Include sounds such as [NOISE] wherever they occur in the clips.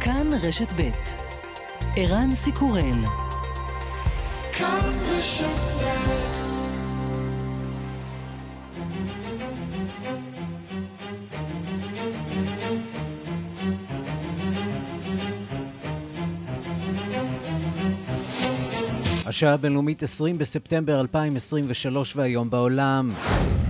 כאן רשת ב' ערן סיקורל כאן רשת ב' השעה הבינלאומית 20 בספטמבר 2023 והיום בעולם.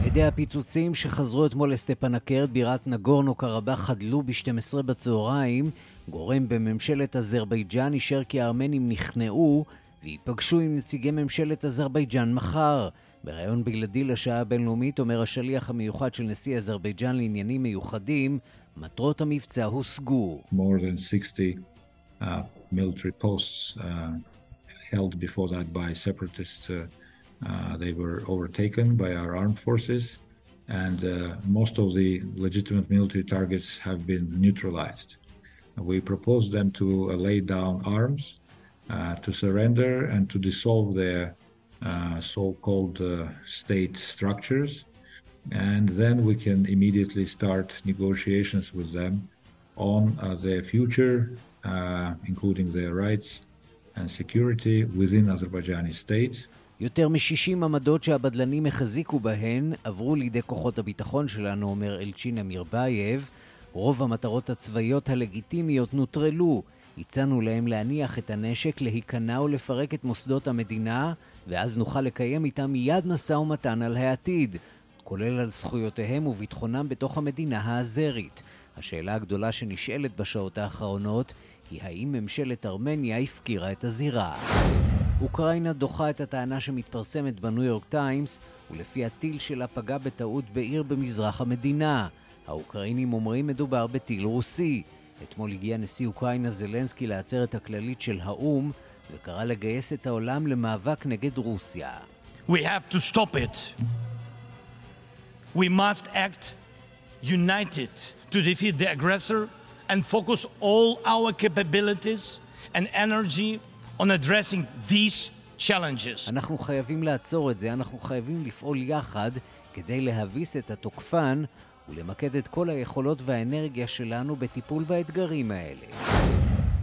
עדי הפיצוצים שחזרו אתמול לסטפנקרט, בירת נגורנו קרבאח, חדלו ב-12 בצהריים. גורם בממשלת אזרבייג'אן אישר כי הארמנים נכנעו וייפגשו עם נציגי ממשלת אזרבייג'אן מחר. בריאיון בלעדי לשעה הבינלאומית אומר השליח המיוחד של נשיא אזרבייג'אן לעניינים מיוחדים, מטרות המבצע הושגו. More than 60 uh, uh. Uh, and uh, most of the legitimate military targets have been neutralized. We propose them to uh, lay down arms, uh, to surrender, and to dissolve their uh, so called state structures. And then we can immediately start negotiations with them on their future, including their rights and security within Azerbaijani state. יותר מ-60 עמדות שהבדלנים החזיקו בהן עברו לידי כוחות הביטחון שלנו, אומר אלצ'ין אמירבייב. רוב המטרות הצבאיות הלגיטימיות נוטרלו. הצענו להם להניח את הנשק, להיכנע ולפרק את מוסדות המדינה, ואז נוכל לקיים איתם מיד משא ומתן על העתיד, כולל על זכויותיהם וביטחונם בתוך המדינה האזרית. השאלה הגדולה שנשאלת בשעות האחרונות היא האם ממשלת ארמניה הפקירה את הזירה. אוקראינה דוחה את הטענה שמתפרסמת בניו יורק טיימס, ולפי הטיל שלה פגע בטעות בעיר במזרח המדינה. האוקראינים אומרים מדובר בטיל רוסי. אתמול הגיע נשיא אוקראינה זלנסקי לעצרת הכללית של האו"ם, וקרא לגייס את העולם למאבק נגד רוסיה. We have to stop it. We must act united to defeat the aggressor and focus all our capabilities and energy on addressing these challenges. אנחנו חייבים לעצור את זה, אנחנו חייבים לפעול יחד כדי להביס את התוקפן ולמקד את כל היכולות והאנרגיה שלנו בטיפול באתגרים האלה.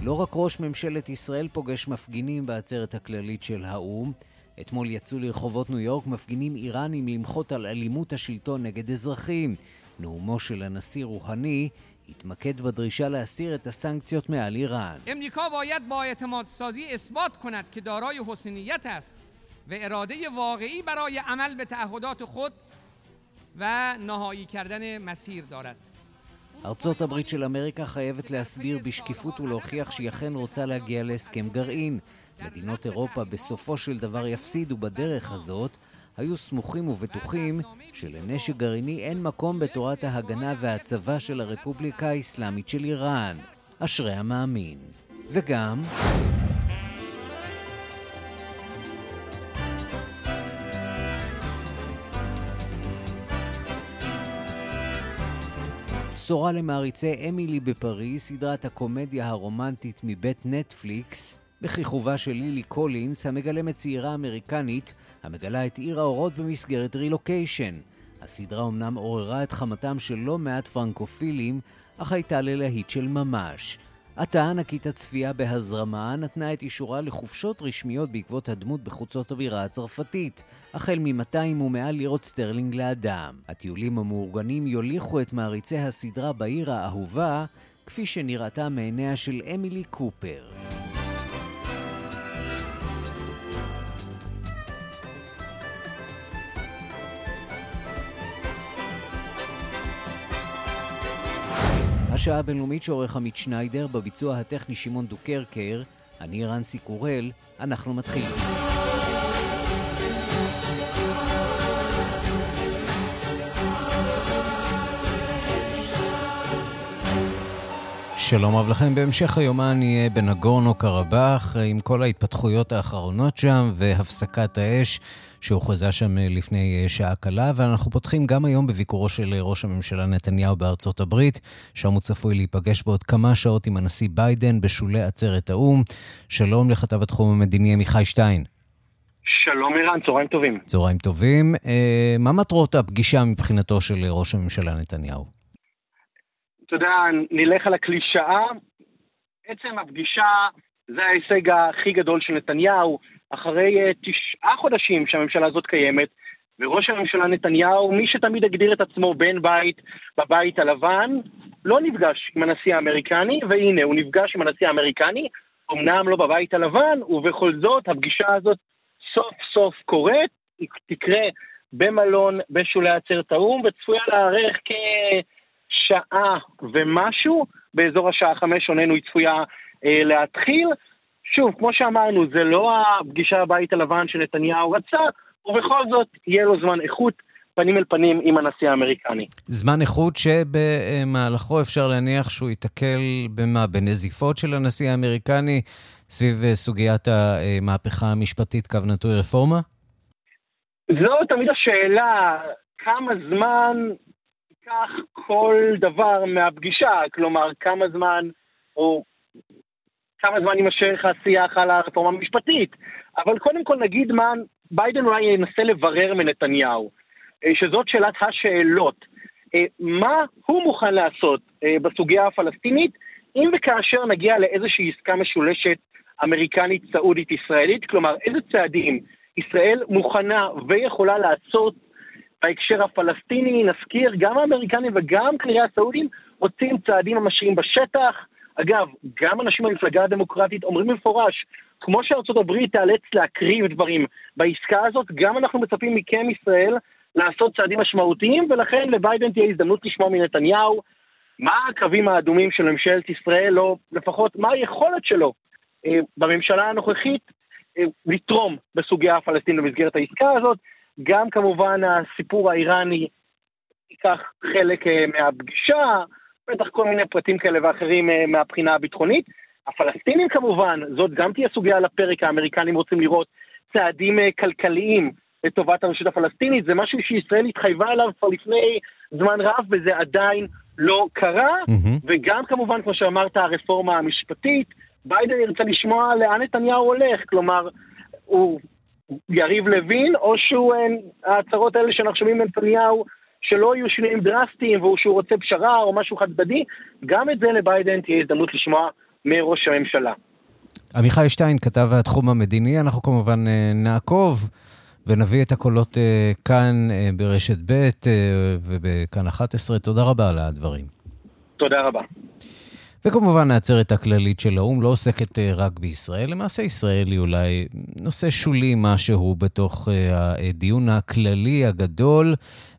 לא רק ראש ממשלת ישראל פוגש מפגינים בעצרת הכללית של האו"ם, אתמול יצאו לרחובות ניו יורק מפגינים איראנים למחות על אלימות השלטון נגד אזרחים. נאומו של הנשיא רוהני התמקד בדרישה להסיר את הסנקציות מעל איראן. אמריקה باید با اعتماد سازی اثبات کند که دارای حسنیت است و اراده واقعی برای عمل به تعهدات خود و نهایی کردن مسیر دارد. ארצות הברית של אמריקה חייבת להסביר בשקיפות ולהוכיח שהיא אכן רוצה להגיע להסכם גרעין. מדינות אירופה בסופו של דבר יפסידו בדרך הזאת, היו סמוכים ובטוחים שלנשק גרעיני אין מקום בתורת ההגנה והצבא של הרפובליקה האסלאמית של איראן. אשרי המאמין. וגם... בשורה למעריצי אמילי בפריז, סדרת הקומדיה הרומנטית מבית נטפליקס, בכיכובה של לילי קולינס, המגלמת צעירה אמריקנית המגלה את עיר האורות במסגרת רילוקיישן. הסדרה אמנם עוררה את חמתם של לא מעט פרנקופילים, אך הייתה ללהיט של ממש. עתה ענקית הצפייה בהזרמה נתנה את אישורה לחופשות רשמיות בעקבות הדמות בחוצות הבירה הצרפתית, החל מ-200 ומעל לירות סטרלינג לאדם. הטיולים המאורגנים יוליכו את מעריצי הסדרה בעיר האהובה, כפי שנראתה מעיניה של אמילי קופר. השעה הבינלאומית שעורך עמית שניידר, בביצוע הטכני שמעון דוקרקר, אני רנסי קורל, אנחנו מתחילים. שלום רב לכם, בהמשך היומן נהיה בנגורנו קרבאח עם כל ההתפתחויות האחרונות שם והפסקת האש שהוכרזה שם אה, לפני אה, שעה קלה, ואנחנו פותחים גם היום בביקורו של אה, ראש הממשלה נתניהו בארצות הברית, שם הוא צפוי להיפגש בעוד כמה שעות עם הנשיא ביידן בשולי עצרת האו"ם. שלום לכתב התחום המדיני עמיחי שטיין. שלום ערן, צהריים טובים. צהריים טובים. מה מטרות הפגישה מבחינתו של ראש הממשלה נתניהו? אתה יודע, נלך על הקלישאה, עצם הפגישה זה ההישג הכי גדול של נתניהו, אחרי תשעה חודשים שהממשלה הזאת קיימת, וראש הממשלה נתניהו, מי שתמיד הגדיר את עצמו בן בית בבית הלבן, לא נפגש עם הנשיא האמריקני, והנה, הוא נפגש עם הנשיא האמריקני, אמנם לא בבית הלבן, ובכל זאת הפגישה הזאת סוף סוף קורית, היא תקרה במלון בשולי עצרת האו"ם, וצפויה לארך כשעה ומשהו, באזור השעה חמש עוננו היא צפויה אה, להתחיל. שוב, כמו שאמרנו, זה לא הפגישה בבית הלבן שנתניהו רצה, ובכל זאת יהיה לו זמן איכות פנים אל פנים עם הנשיא האמריקני. זמן איכות שבמהלכו אפשר להניח שהוא ייתקל במה? בנזיפות של הנשיא האמריקני סביב אה, סוגיית המהפכה המשפטית, קו נטוי רפורמה? זו תמיד השאלה, כמה זמן ייקח כל דבר מהפגישה, כלומר, כמה זמן, או כמה זמן יימשך השיח על הרפורמה המשפטית. אבל קודם כל נגיד מה ביידן אולי ינסה לברר מנתניהו, אה, שזאת שאלת השאלות. אה, מה הוא מוכן לעשות אה, בסוגיה הפלסטינית, אם וכאשר נגיע לאיזושהי עסקה משולשת אמריקנית, סעודית, ישראלית, כלומר איזה צעדים ישראל מוכנה ויכולה לעשות בהקשר הפלסטיני, נזכיר, גם האמריקנים וגם כנראה הסעודים רוצים צעדים ממשיים בשטח. אגב, גם אנשים במפלגה הדמוקרטית אומרים במפורש, כמו שארצות הברית תיאלץ להקריב דברים בעסקה הזאת, גם אנחנו מצפים מכם, ישראל, לעשות צעדים משמעותיים, ולכן לביידן תהיה הזדמנות לשמוע מנתניהו מה הקווים האדומים של ממשלת ישראל, או לפחות מה היכולת שלו אה, בממשלה הנוכחית אה, לתרום בסוגיה הפלסטינית במסגרת העסקה הזאת. גם כמובן הסיפור האיראני ייקח חלק אה, מהפגישה, בטח כל מיני פרטים כאלה ואחרים אה, מהבחינה הביטחונית. הפלסטינים כמובן, זאת גם תהיה סוגיה על הפרק, האמריקנים רוצים לראות צעדים אה, כלכליים לטובת הרשות הפלסטינית, זה משהו שישראל התחייבה עליו כבר לפני זמן רב וזה עדיין לא קרה, mm-hmm. וגם כמובן, כמו שאמרת, הרפורמה המשפטית, ביידן ירצה לשמוע לאן נתניהו הולך, כלומר, הוא יריב לוין, או שהוא, אה, ההצהרות האלה שאנחנו שומעים מנתניהו, שלא יהיו שינויים דרסטיים שהוא רוצה פשרה או משהו חד צדדי, גם את זה לביידן תהיה הזדמנות לשמוע מראש הממשלה. עמיחי שטיין, כתב התחום המדיני, אנחנו כמובן אה, נעקוב ונביא את הקולות אה, כאן אה, ברשת ב' ובכאן 11. תודה רבה על הדברים. תודה רבה. וכמובן העצרת הכללית של האו"ם לא עוסקת רק בישראל, למעשה ישראל היא אולי נושא שולי משהו בתוך הדיון הכללי הגדול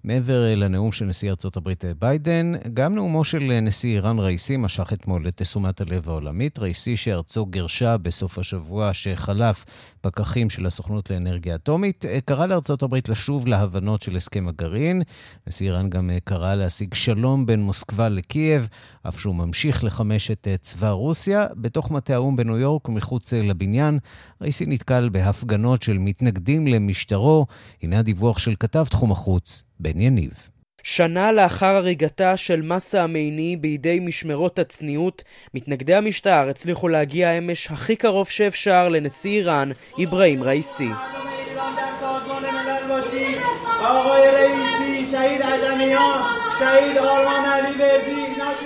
מעבר אה, לנאום של נשיא ארצות הברית אה, ביידן, גם נאומו של אה, נשיא איראן ראיסי משך אתמול את תשומת הלב העולמית. ראיסי שארצו גירשה בסוף השבוע שחלף פקחים של הסוכנות לאנרגיה אטומית, קרא לארצות הברית לשוב להבנות של הסכם הגרעין. נשיא איראן גם קרא להשיג שלום בין מוסקבה לקייב, אף שהוא ממשיך לחמש את צבא רוסיה. בתוך מטה האו"ם בניו יורק ומחוץ לבניין, ראיסי נתקל בהפגנות של מתנגדים למשטרו. הנה הדיווח של כתב תחום החוץ, בן יניב. שנה לאחר הריגתה של מסה המייני בידי משמרות הצניעות, מתנגדי המשטר הצליחו להגיע אמש הכי קרוב שאפשר לנשיא איראן, אברהים ראיסי.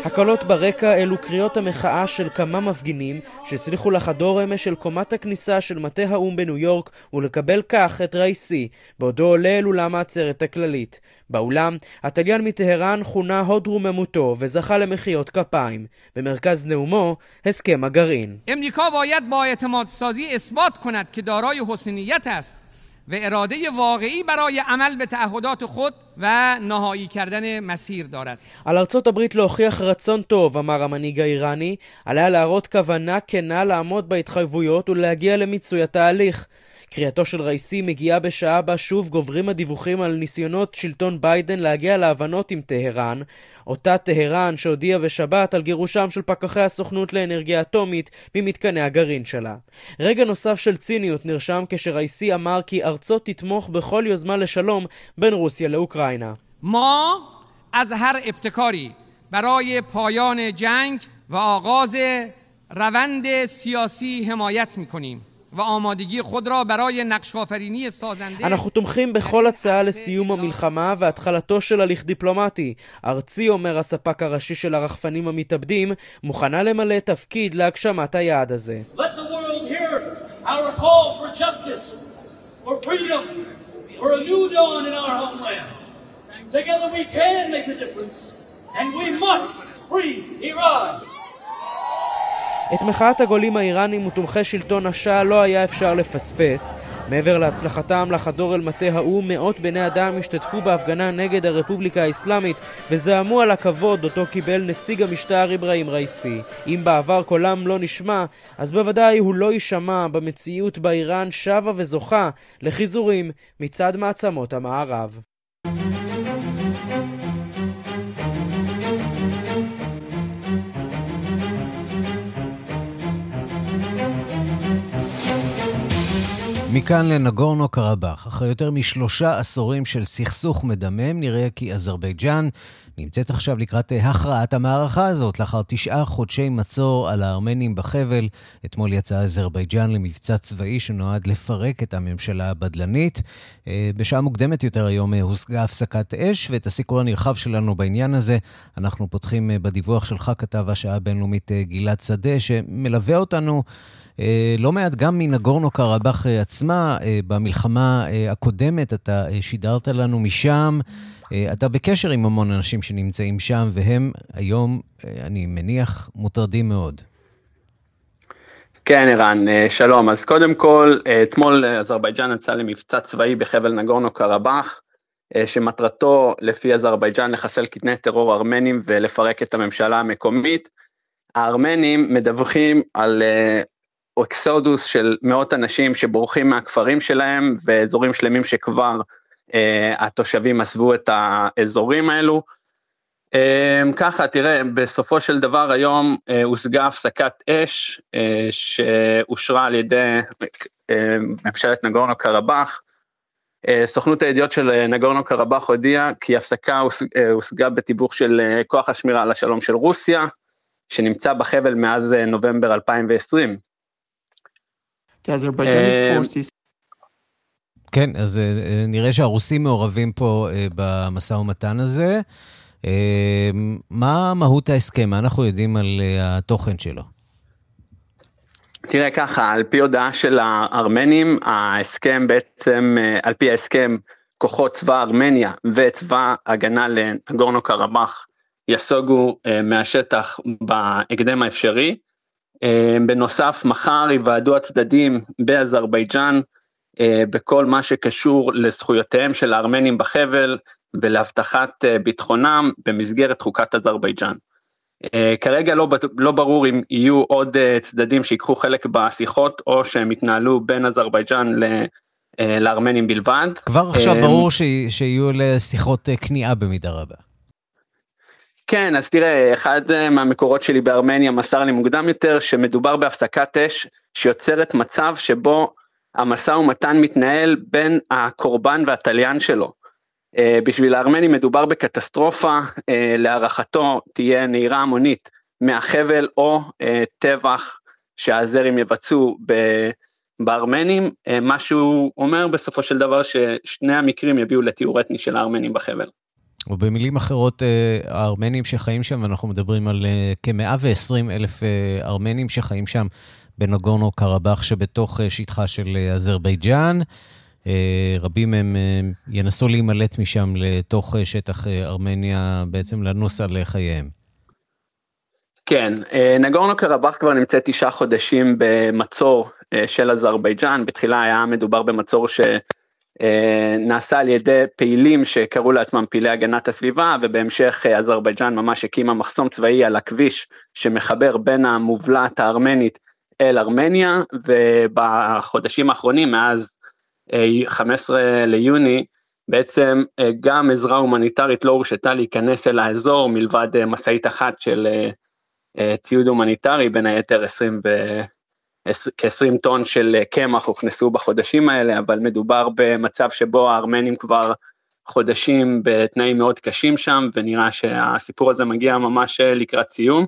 הקולות ברקע אלו קריאות המחאה של כמה מפגינים שהצליחו לחדור אמש אל קומת הכניסה של מטה האו"ם בניו יורק ולקבל כך את ראיסי, בעודו עולה אל אולם העצרת הכללית. באולם, התליין מטהרן כונה הוד רוממותו וזכה למחיאות כפיים. במרכז נאומו, הסכם הגרעין. אמריקה باید با اعتماد سازی اثبات کند که دارای حسنیت است و اراده واقعی برای عمل به تعهدات خود و نهایی کردن مسیر دارد. על ארצות הברית להוכיח רצון טוב, אמר המנהיג האיראני, עליה להראות כוונה כנה לעמוד בהתחייבויות ולהגיע למיצוי התהליך. קריאתו של רייסי מגיעה בשעה בה שוב גוברים הדיווחים על ניסיונות שלטון ביידן להגיע להבנות עם טהרן, אותה טהרן שהודיעה בשבת על גירושם של פקחי הסוכנות לאנרגיה אטומית ממתקני הגרעין שלה. רגע נוסף של ציניות נרשם כשרייסי אמר כי ארצו תתמוך בכל יוזמה לשלום בין רוסיה לאוקראינה. ما از هر ابتکاری برای پایان جنگ و آغاز روند سیاسی حمایت میکنیم אנחנו תומכים בכל הצעה לסיום המלחמה והתחלתו של הליך דיפלומטי. ארצי, אומר הספק הראשי של הרחפנים המתאבדים, מוכנה למלא תפקיד להגשמת היעד הזה. Together we can make a difference, and we must free Iran. את מחאת הגולים האיראנים ותומכי שלטון השאה לא היה אפשר לפספס. מעבר להצלחתם לחדור אל מטה האו"ם, מאות בני אדם השתתפו בהפגנה נגד הרפובליקה האסלאמית וזעמו על הכבוד אותו קיבל נציג המשטר אברהים רייסי. אם בעבר קולם לא נשמע, אז בוודאי הוא לא יישמע במציאות בה איראן שבה וזוכה לחיזורים מצד מעצמות המערב. מכאן לנגורנו קרבאח. אחרי יותר משלושה עשורים של סכסוך מדמם, נראה כי אזרבייג'אן נמצאת עכשיו לקראת הכרעת המערכה הזאת, לאחר תשעה חודשי מצור על הארמנים בחבל. אתמול יצאה אזרבייג'אן למבצע צבאי שנועד לפרק את הממשלה הבדלנית. אה, בשעה מוקדמת יותר היום אה, הושגה הפסקת אש, ואת הסיקור הנרחב שלנו בעניין הזה אנחנו פותחים אה, בדיווח שלך, כתב השעה הבינלאומית גלעד שדה, שמלווה אותנו. אה, לא מעט גם מנגורנו קרבאח אה, עצמה, אה, במלחמה הקודמת אתה שידרת לנו משם. אתה בקשר עם המון אנשים שנמצאים שם, והם היום, אני מניח, מוטרדים מאוד. כן, ערן, שלום. אז קודם כל, אתמול אזרבייג'אן יצא למבצע צבאי בחבל נגורנו קרבאח, שמטרתו, לפי אזרבייג'אן, לחסל קטני טרור ארמנים ולפרק את הממשלה המקומית. הארמנים מדווחים על אקסודוס של מאות אנשים שבורחים מהכפרים שלהם ואזורים שלמים שכבר אה, התושבים עזבו את האזורים האלו. אה, ככה, תראה, בסופו של דבר היום אה, הושגה הפסקת אש אה, שאושרה על ידי אה, ממשלת נגורנו קרבאח. אה, סוכנות הידיעות של אה, נגורנו קרבאח הודיעה כי הפסקה אה, הושגה בתיווך של אה, כוח השמירה על השלום של רוסיה, שנמצא בחבל מאז אה, נובמבר 2020. אה, כן, אז אה, אה, נראה שהרוסים מעורבים פה במשא ומתן הזה. מה מהות ההסכם? מה אנחנו יודעים על התוכן שלו? תראה ככה, על פי הודעה של הארמנים, ההסכם בעצם, על פי ההסכם, כוחות צבא ארמניה וצבא הגנה לנגורנו קרבאח יסוגו מהשטח בהקדם האפשרי. אה, בנוסף, מחר יוועדו הצדדים באזרבייג'אן אה, בכל מה שקשור לזכויותיהם של הארמנים בחבל ולהבטחת אה, ביטחונם במסגרת חוקת אזרבייג'אן. כרגע לא, לא ברור אם יהיו עוד צדדים שיקחו חלק בשיחות או שהם יתנהלו בין אזרבייג'אן ל... לארמנים בלבד. כבר עכשיו ברור שיהיו לשיחות כניעה במידה רבה. כן, אז תראה, אחד אה, מהמקורות שלי בארמניה מסר לי מוקדם יותר שמדובר בהפסקת אש שיוצרת מצב שבו המשא ומתן מתנהל בין הקורבן והתליין שלו. אה, בשביל הארמנים מדובר בקטסטרופה, אה, להערכתו תהיה נהירה המונית מהחבל או טבח שהאזרים יבצעו בארמנים, מה שהוא אומר בסופו של דבר ששני המקרים יביאו לטיהור אתני של הארמנים בחבל. או במילים אחרות, אה, הארמנים שחיים שם, ואנחנו מדברים על אה, כ-120 אלף אה, ארמנים שחיים שם בנגורנו קרבאח שבתוך שטחה של אזרבייג'אן. רבים מהם ינסו להימלט משם לתוך שטח ארמניה, בעצם לנוס על חייהם. כן, נגורנו קרבאח כבר נמצאת תשעה חודשים במצור של אזרבייג'אן, בתחילה היה מדובר במצור ש... אה, נעשה על ידי פעילים שקראו לעצמם פעילי הגנת הסביבה ובהמשך אה, אזרבייג'אן ממש הקימה מחסום צבאי על הכביש שמחבר בין המובלעת הארמנית אל ארמניה ובחודשים האחרונים מאז 15 אה, ליוני בעצם גם עזרה הומניטרית לא הורשתה להיכנס אל האזור מלבד משאית אחת של ציוד הומניטרי בין היתר 20 כ-20 טון של אה, קמח הוכנסו בחודשים האלה, אבל מדובר במצב שבו הארמנים כבר חודשים בתנאים מאוד קשים שם, ונראה שהסיפור הזה מגיע ממש אה, לקראת סיום.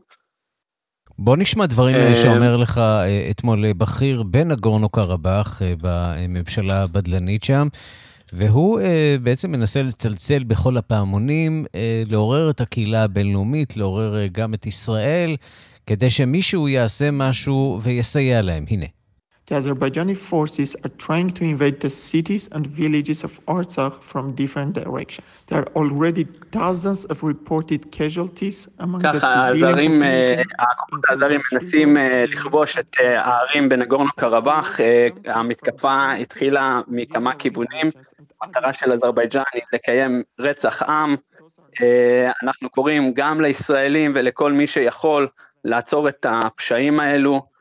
בוא נשמע דברים שאומר לך אתמול בכיר בנגורנו קרבאח, בממשלה הבדלנית שם. והוא אה, בעצם מנסה לצלצל בכל הפעמונים, אה, לעורר את הקהילה הבינלאומית, לעורר אה, גם את ישראל, כדי שמישהו יעשה משהו ויסייע להם. הנה. The Azerbaijani forces are trying to invade the cities and villages of Artsakh from different directions. There are already dozens of reported casualties among the civilian population. הכוחות האזרים מנסים לכבוש את הערים בנגורנו קרבאח. המתקפה התחילה מכמה כיוונים. המטרה של אזרבייג'אן היא לקיים רצח עם. אנחנו קוראים גם לישראלים ולכל מי שיכול לעצור את הפשעים האלו.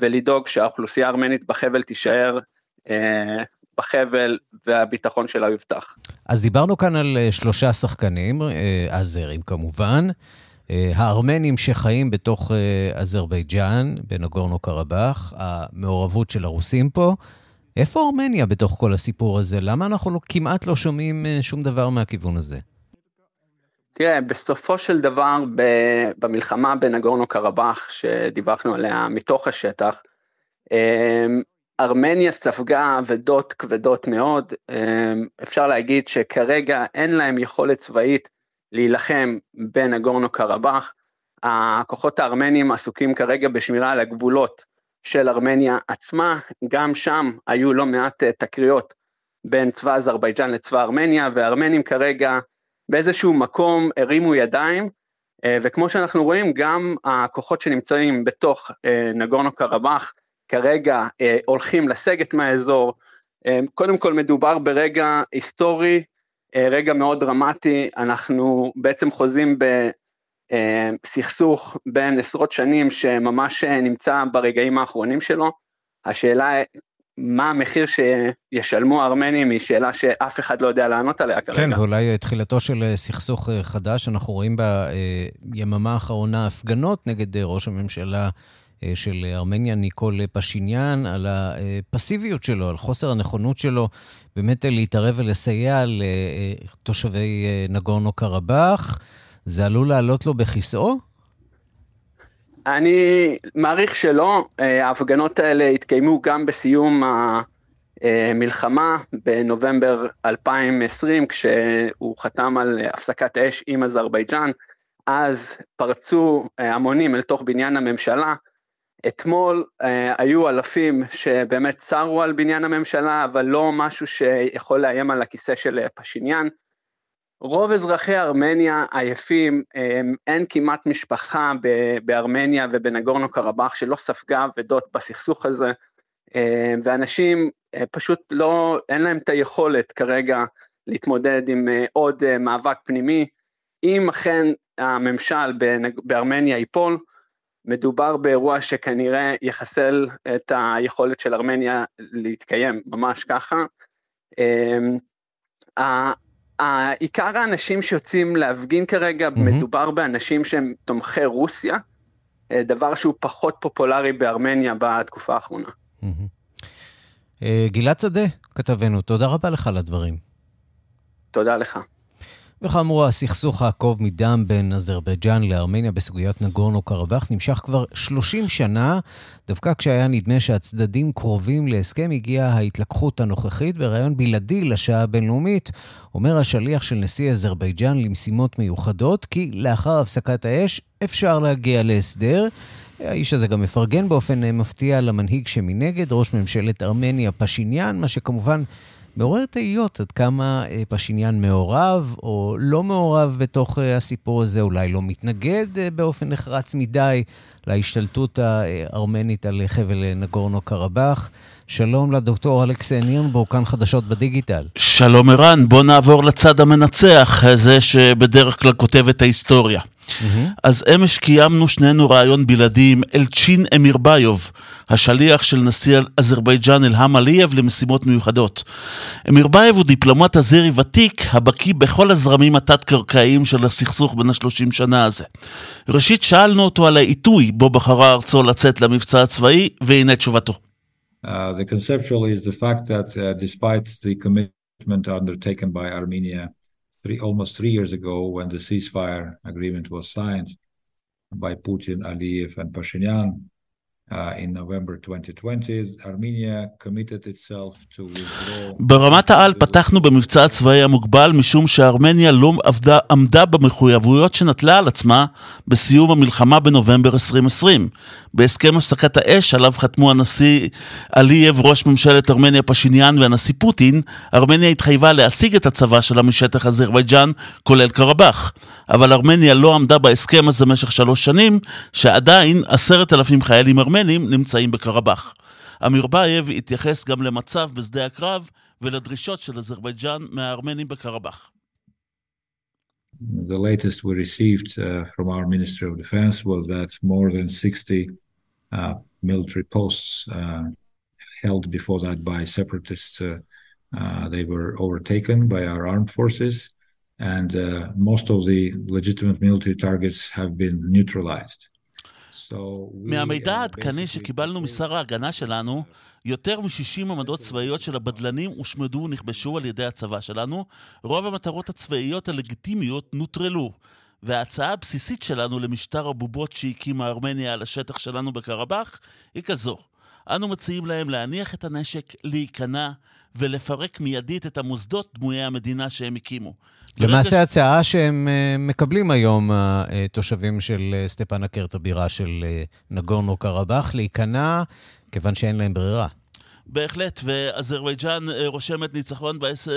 ולדאוג שהאוכלוסייה הארמנית בחבל תישאר בחבל והביטחון שלה יובטח. אז דיברנו כאן על שלושה שחקנים, אזרים כמובן, הארמנים שחיים בתוך אזרבייג'אן, בנגורנו קרבאח, המעורבות של הרוסים פה. איפה ארמניה בתוך כל הסיפור הזה? למה אנחנו לא, כמעט לא שומעים שום דבר מהכיוון הזה? תראה, בסופו של דבר, במלחמה בנגורנו קרבאח, שדיווחנו עליה מתוך השטח, ארמניה ספגה אבדות כבדות מאוד. אפשר להגיד שכרגע אין להם יכולת צבאית להילחם בנגורנו קרבאח. הכוחות הארמנים עסוקים כרגע בשמירה על הגבולות של ארמניה עצמה, גם שם היו לא מעט תקריות בין צבא אזרבייג'אן לצבא ארמניה, והארמנים כרגע באיזשהו מקום הרימו ידיים, וכמו שאנחנו רואים, גם הכוחות שנמצאים בתוך נגורנו קרבאח כרגע הולכים לסגת מהאזור. קודם כל מדובר ברגע היסטורי, רגע מאוד דרמטי, אנחנו בעצם חוזים בסכסוך בין עשרות שנים שממש נמצא ברגעים האחרונים שלו. השאלה מה המחיר שישלמו הארמנים היא שאלה שאף אחד לא יודע לענות עליה כרגע. כן, ואולי תחילתו של סכסוך חדש, אנחנו רואים ביממה האחרונה הפגנות נגד ראש הממשלה של ארמניה, ניקול פשיניאן, על הפסיביות שלו, על חוסר הנכונות שלו באמת להתערב ולסייע לתושבי נגורנו קרבאח. זה עלול לעלות לו בכיסאו? אני מעריך שלא, ההפגנות האלה התקיימו גם בסיום המלחמה בנובמבר 2020, כשהוא חתם על הפסקת אש עם אזרבייג'אן, אז פרצו המונים אל תוך בניין הממשלה. אתמול היו אלפים שבאמת צרו על בניין הממשלה, אבל לא משהו שיכול לאיים על הכיסא של פשיניאן. רוב אזרחי ארמניה עייפים, אין כמעט משפחה בארמניה ובנגורנו קרבאח שלא ספגה אבדות בסכסוך הזה, ואנשים פשוט לא, אין להם את היכולת כרגע להתמודד עם עוד מאבק פנימי. אם אכן הממשל בארמניה ייפול, מדובר באירוע שכנראה יחסל את היכולת של ארמניה להתקיים, ממש ככה. עיקר האנשים שיוצאים להפגין כרגע, mm-hmm. מדובר באנשים שהם תומכי רוסיה, דבר שהוא פחות פופולרי בארמניה בתקופה האחרונה. Mm-hmm. גלעד שדה, כתבנו, תודה רבה לך על הדברים. תודה לך. וכאמור, הסכסוך העקוב מדם בין אזרבייג'אן לארמניה בסוגיית נגורנו קרבאח נמשך כבר 30 שנה. דווקא כשהיה נדמה שהצדדים קרובים להסכם, הגיעה ההתלקחות הנוכחית בריאיון בלעדי לשעה הבינלאומית. אומר השליח של נשיא אזרבייג'אן למשימות מיוחדות, כי לאחר הפסקת האש אפשר להגיע להסדר. האיש הזה גם מפרגן באופן מפתיע למנהיג שמנגד, ראש ממשלת ארמניה פשיניאן, מה שכמובן מעורר תהיות עד כמה אה, פשיניאן מעורב או לא מעורב בתוך אה, הסיפור הזה, אולי לא מתנגד אה, באופן נחרץ מדי להשתלטות הארמנית על חבל נגורנו קרבאח. שלום לדוקטור אלכס נירנבורג, כאן חדשות בדיגיטל. שלום ערן, בוא נעבור לצד המנצח, זה שבדרך כלל כותב את ההיסטוריה. אז אמש קיימנו שנינו ריאיון בלעדי עם אלצ'ין אמירבייוב, השליח של נשיא אזרבייג'אן אילהם אלייב למשימות מיוחדות. אמירבייוב הוא דיפלומט אזרי ותיק, הבקיא בכל הזרמים התת-קרקעיים של הסכסוך בין השלושים שנה הזה. ראשית שאלנו אותו על העיתוי בו בחרה ארצו לצאת למבצע הצבאי, והנה תשובתו. Uh, the conceptual is the fact that uh, despite the commitment undertaken by Armenia three, almost three years ago when the ceasefire agreement was signed, by Putin, Aliyev, and Pashinyan in November 2020, Armenia committed itself to. ברמת העל פתחנו במבצע הצבאי המוגבל משום שארמניה לא עבדה, עמדה במחויבויות שנטלה על עצמה בסיום המלחמה בנובמבר 2020. בהסכם הפסקת האש עליו חתמו הנשיא אלייב, ראש ממשלת ארמניה פשיניאן והנשיא פוטין, ארמניה התחייבה להסיג את הצבא שלה משטח אזרבייג'אן, כולל קרבאח. אבל ארמניה לא עמדה בהסכם הזה במשך שלוש שנים, שעדיין עשרת אלפים חיילים ארמנים נמצאים בקרבאח. אמיר בייב התייחס גם למצב בשדה הקרב ולדרישות של אזרבייג'אן מהארמנים בקרבאח. The latest we received uh, from our Ministry of Defense was that more than 60 uh, military posts uh, held before that by separatists, they were overtaken by our armed forces, and most of the legitimate military targets have been neutralized. מהמידע העדכני שקיבלנו משר ההגנה שלנו, יותר מ-60 עמדות צבאיות של הבדלנים הושמדו ונכבשו על ידי הצבא שלנו. רוב המטרות הצבאיות הלגיטימיות נוטרלו. וההצעה הבסיסית שלנו למשטר הבובות שהקימה ארמניה על השטח שלנו בקרבאח היא כזו. אנו מציעים להם להניח את הנשק, להיכנע ולפרק מיידית את המוסדות דמויי המדינה שהם הקימו. למעשה ש... הצעה שהם uh, מקבלים היום, התושבים של uh, סטפנה קרט, הבירה של נגורנו קרבאח, להיכנע כיוון שאין להם ברירה. בהחלט, ואזרבייג'אן רושמת ניצחון בעס...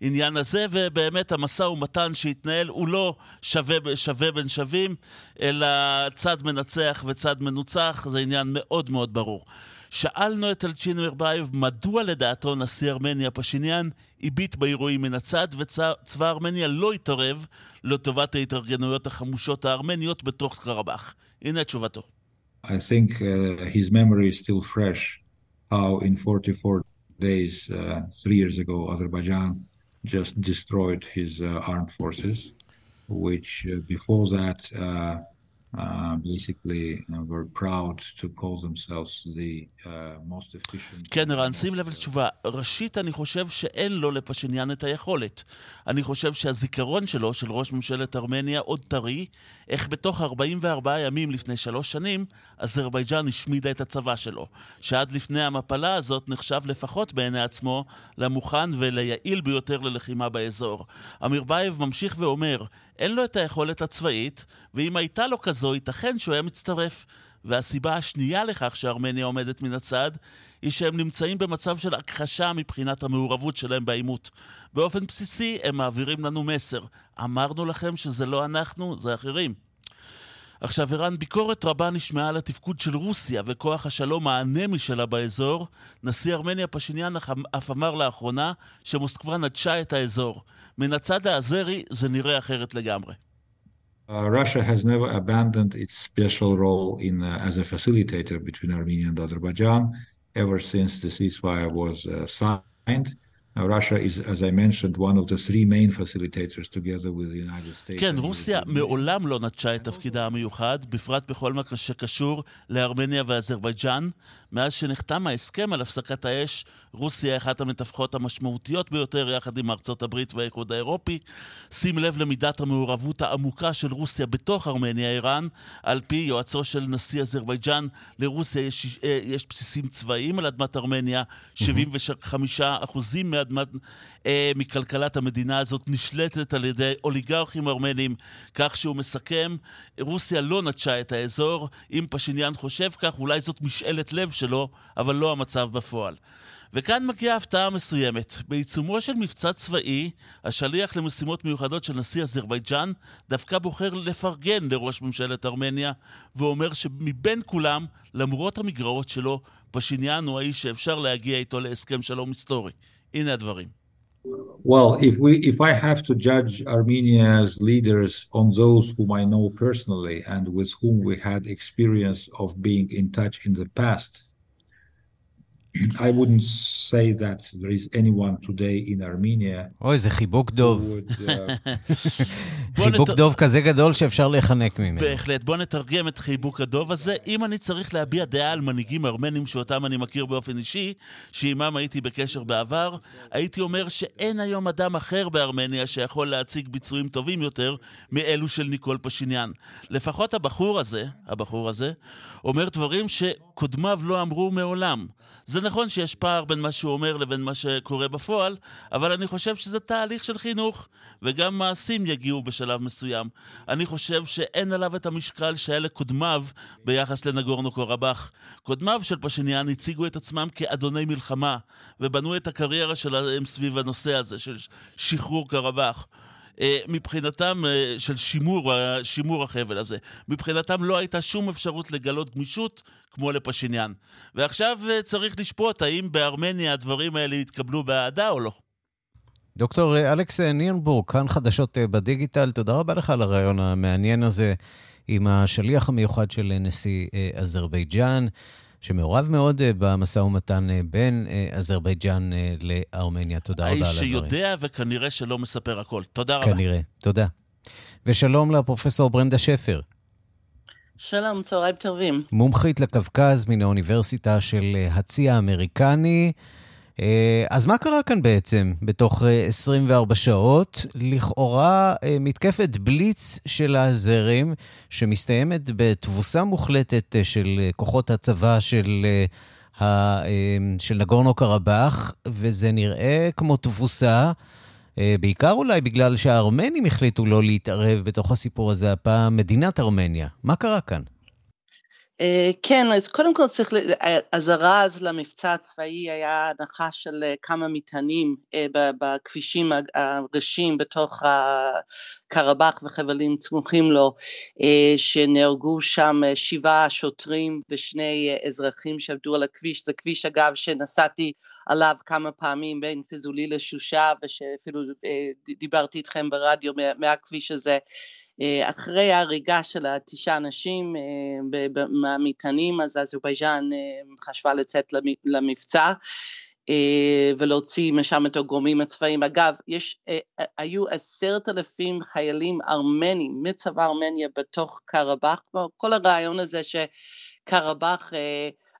בעניין הזה, ובאמת המשא ומתן שהתנהל הוא לא שווה, שווה בין שווים, אלא צד מנצח וצד מנוצח, זה עניין מאוד מאוד ברור. שאלנו את אלצ'ין מירבייב מדוע לדעתו נשיא ארמניה פשיניאן הביט באירועים מן הצד וצבא ארמניה לא התערב לטובת ההתארגנויות החמושות הארמניות בתוך קרבאח. הנה תשובתו. I think uh, his memory is still fresh how in 44 days, uh, three years ago, Azerbaijan just destroyed his uh, armed forces, which uh, before that uh, basically were proud to call themselves the most efficient. כן, ערן, שים לב לתשובה. ראשית, אני חושב שאין לו לפשיניאן את היכולת. אני חושב שהזיכרון שלו, של ראש ממשלת ארמניה, עוד טרי, איך בתוך 44 ימים לפני שלוש שנים, אזרבייג'אן השמידה את הצבא שלו. שעד לפני המפלה הזאת נחשב לפחות בעיני עצמו למוכן וליעיל ביותר ללחימה באזור. אמיר בייב ממשיך ואומר, אין לו את היכולת הצבאית, ואם הייתה לו כזו, ייתכן שהוא היה מצטרף. והסיבה השנייה לכך שארמניה עומדת מן הצד, היא שהם נמצאים במצב של הכחשה מבחינת המעורבות שלהם בעימות. באופן בסיסי, הם מעבירים לנו מסר. אמרנו לכם שזה לא אנחנו, זה אחרים. עכשיו, ערן, ביקורת רבה נשמעה על התפקוד של רוסיה וכוח השלום האנמי שלה באזור. נשיא ארמניה פשיניאן אף אמר לאחרונה שמוסקבה נטשה את האזור. מן הצד האזרי זה נראה אחרת לגמרי. Uh, Russia has never abandoned its special role in uh, as a facilitator between Armenia and Azerbaijan ever since the ceasefire was uh, signed. Russia is, as I mentioned, one of the three main facilitators together with the United States. כן, רוסיה מעולם לא נטשה את תפקידה המיוחד, בפרט בכל מה שקשור לארמניה ואזרבייג'אן. מאז שנחתם ההסכם על הפסקת האש, רוסיה היא אחת המתווכות המשמעותיות ביותר יחד עם ארצות הברית והאיחוד האירופי. שים לב למידת המעורבות העמוקה של רוסיה בתוך ארמניה, איראן. על פי יועצו של נשיא אזרבייג'אן, לרוסיה יש, אה, יש בסיסים צבאיים על אדמת ארמניה, 75 אחוזים מאדמת, אה, מכלכלת המדינה הזאת נשלטת על ידי אוליגרכים ארמנים, כך שהוא מסכם, רוסיה לא נטשה את האזור. אם פשיניאן חושב כך, אולי זאת משאלת לב שלו, אבל לא המצב בפועל. וכאן מגיעה הפתעה מסוימת. בעיצומו של מבצע צבאי, השליח למשימות מיוחדות של נשיא אזרבייג'אן דווקא בוחר לפרגן לראש ממשלת ארמניה, ואומר שמבין כולם, למרות המגרעות שלו, פשיניאן הוא האיש שאפשר להגיע איתו להסכם שלום היסטורי. הנה הדברים. Well, if we if I have to judge Armenia's leaders on those whom I know personally and with whom we had experience of being in touch in the past, I wouldn't say that there is anyone today in Armenia. אוי, זה חיבוק דוב. [LAUGHS] חיבוק דוב כזה גדול שאפשר להיחנק ממנו. בהחלט. בוא נתרגם את חיבוק הדוב הזה. אם אני צריך להביע דעה על מנהיגים ארמנים שאותם אני מכיר באופן אישי, שעימם הייתי בקשר בעבר, הייתי אומר שאין היום אדם אחר בארמניה שיכול להציג ביצועים טובים יותר מאלו של ניקול פשיניאן. לפחות הבחור הזה, הבחור הזה, אומר דברים שקודמיו לא אמרו מעולם. זה נכון שיש פער בין מה שהוא אומר לבין מה שקורה בפועל, אבל אני חושב שזה תהליך של חינוך, וגם מעשים יגיעו בשלב מסוים. אני חושב שאין עליו את המשקל שהיה לקודמיו ביחס לנגורנו קורבאח. קודמיו של פשיניאן הציגו את עצמם כאדוני מלחמה, ובנו את הקריירה שלהם סביב הנושא הזה של שחרור קרבאח. אה, מבחינתם, אה, של שימור, שימור החבל הזה. מבחינתם לא הייתה שום אפשרות לגלות גמישות כמו לפשיניאן. ועכשיו אה, צריך לשפוט האם בארמניה הדברים האלה יתקבלו באהדה או לא. דוקטור אלכס נירנבורג, כאן חדשות בדיגיטל, תודה רבה לך על הרעיון המעניין הזה עם השליח המיוחד של נשיא אזרבייג'אן. שמעורב מאוד אה, במשא ומתן אה, בין אה, אזרבייג'אן לארמניה. תודה רבה על הדברים. האיש שיודע וכנראה שלא מספר הכל. תודה רבה. כנראה, תודה. ושלום לפרופסור ברנדה שפר. שלום, צהריים טובים. מומחית לקווקז מן האוניברסיטה של הצי האמריקני. אה, אז מה קרה כאן בעצם בתוך 24 אה, שעות? לכאורה אה, מתקפת בליץ של הזרם, שמסתיימת בתבוסה מוחלטת של כוחות הצבא של, של נגורנו קרבאח, וזה נראה כמו תבוסה. בעיקר אולי בגלל שהארמנים החליטו לא להתערב בתוך הסיפור הזה הפעם, מדינת ארמניה. מה קרה כאן? אה, כן, אז קודם כל צריך, הזרז למבצע הצבאי היה הנחה של אה, כמה מטענים אה, בכבישים הראשים בתוך קרבאח וחבלים סמוכים לו, שנהרגו שם שבעה שוטרים ושני אזרחים שעבדו על הכביש, זה כביש אגב שנסעתי עליו כמה פעמים בין פיזולי לשושה ושאפילו דיברתי איתכם ברדיו מהכביש הזה. אה, אחרי ההריגה של התשעה אנשים אה, מהמטענים, אז אזרבייג'אן אה, חשבה לצאת למבצע. ולהוציא משם את הגורמים הצבאיים. אגב, יש, היו עשרת אלפים חיילים ארמנים מצבא ארמניה בתוך קרבאח, כל הרעיון הזה שקרבאח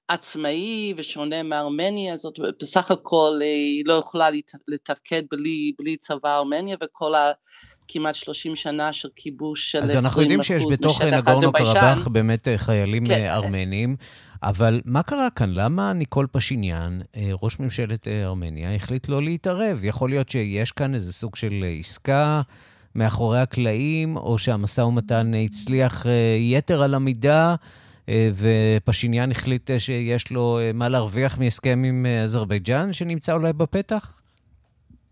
עצמאי ושונה מארמניה, זאת בסך הכל היא לא יכולה לתפקד בלי, בלי צבא ארמניה וכל כמעט 30 שנה של כיבוש של 20% משטח אז אנחנו יודעים שיש בתוך נגורנו קרבאח באמת אה, חיילים כן. אה, ארמנים, אבל מה קרה כאן? למה ניקול פשיניאן, אה, ראש ממשלת ארמניה, החליט לא להתערב? יכול להיות שיש כאן איזה סוג של עסקה מאחורי הקלעים, או שהמשא ומתן הצליח יתר על המידה, ופשיניאן החליט שיש לו מה להרוויח מהסכם עם אזרבייג'אן, שנמצא אולי בפתח?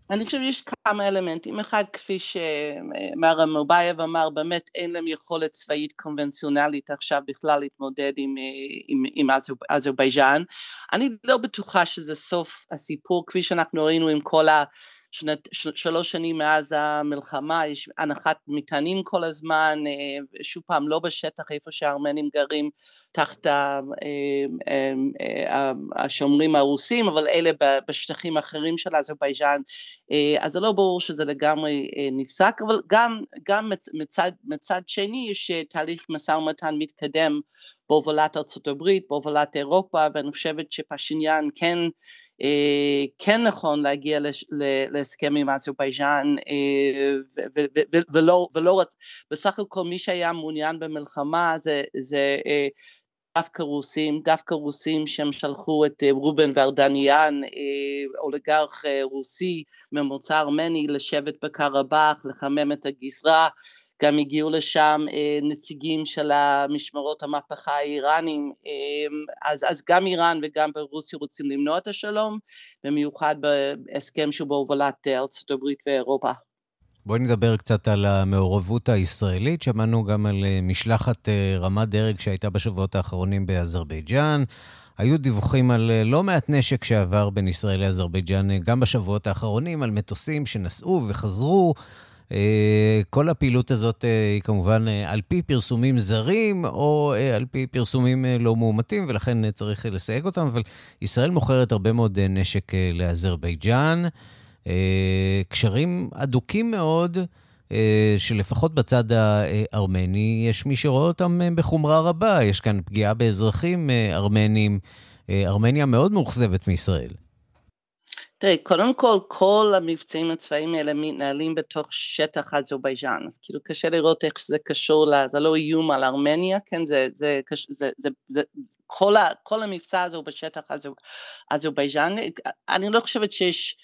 אני חושב שיש כמה אלמנטים, אחד כפי שמר מובייב אמר, באמת אין להם יכולת צבאית קונבנציונלית עכשיו בכלל להתמודד עם, עם, עם אזרבייג'אן, אני לא בטוחה שזה סוף הסיפור כפי שאנחנו ראינו עם כל ה... שנת, שלוש שנים מאז המלחמה, יש הנחת מטענים כל הזמן, אה, שוב פעם לא בשטח איפה שהארמנים גרים תחת אה, אה, השומרים הרוסים, אבל אלה בשטחים אחרים של אזרבייג'אן, אז זה לא ברור שזה לגמרי נפסק, אבל גם, גם מצד, מצד שני יש תהליך משא ומתן מתקדם בהובלת ארצות הברית, בהובלת אירופה, ואני חושבת שפשיניאן כן אה, כן נכון להגיע להסכם עם אזרבייג'אן אה, ולא, ולא בסך הכל מי שהיה מעוניין במלחמה זה, זה אה, דווקא רוסים, דווקא רוסים שהם שלחו את רובן ורדניאן, אוליגרך רוסי ממוצא ארמני, לשבת בקרבאח, לחמם את הגזרה, גם הגיעו לשם אה, נציגים של המשמרות המהפכה האיראנים, אה, אז, אז גם איראן וגם ברוסיה רוצים למנוע את השלום, במיוחד בהסכם שהוא בהובלת ארצות הברית ואירופה. בואי נדבר קצת על המעורבות הישראלית. שמענו גם על אה, משלחת רמת דרג שהייתה בשבועות האחרונים באזרבייג'אן. היו דיווחים על לא מעט נשק שעבר בין ישראל לאזרבייג'אן גם בשבועות האחרונים, על מטוסים שנסעו וחזרו כל הפעילות הזאת היא כמובן על פי פרסומים זרים או על פי פרסומים לא מאומתים, ולכן צריך לסייג אותם, אבל ישראל מוכרת הרבה מאוד נשק לאזרבייג'אן. קשרים אדוקים מאוד. אה, שלפחות בצד הארמני יש מי שרואה אותם אה, בחומרה רבה. יש כאן פגיעה באזרחים אה, ארמנים. ארמניה מאוד מאוכזבת מישראל. תראה, קודם כל, כל המבצעים הצבאיים האלה מתנהלים בתוך שטח אזרבייג'אן, אז כאילו קשה לראות איך זה קשור, לה, זה לא איום על ארמניה, כן, זה, זה, זה, זה, זה, כל, ה, כל המבצע הזה הוא בשטח אזרבייג'אן, אני לא חושבת שיש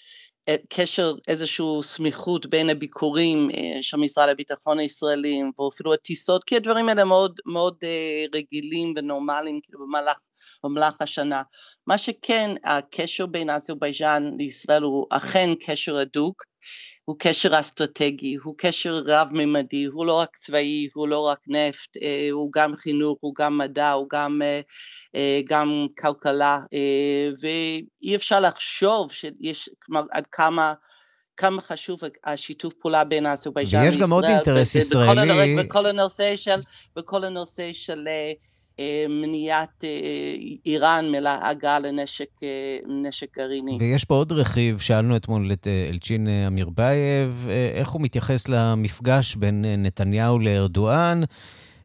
קשר, איזושהי סמיכות בין הביקורים אה, של משרד הביטחון הישראלים ואפילו הטיסות, כי הדברים האלה מאוד, מאוד אה, רגילים ונורמליים כאילו במהלך, במהלך השנה. מה שכן, הקשר בין אזרבייג'אן לישראל הוא אכן קשר הדוק, הוא קשר אסטרטגי, הוא קשר רב-ממדי, הוא לא רק צבאי, הוא לא רק נפט, אה, הוא גם חינוך, הוא גם מדע, הוא גם, אה, אה, גם כלכלה, ואי אפשר לחשוב שיש, כלומר, עד כמה כמה חשוב השיתוף פעולה בין אזרבייג'ן לישראל. ויש גם עוד אינטרס ישראלי. בכל הנושא של, בכל הנושא של מניעת אה, איראן מלהגיע לנשק אה, גרעיני. ויש פה עוד רכיב, שאלנו אתמול את אלצ'ין אמירבייב, איך הוא מתייחס למפגש בין נתניהו לארדואן,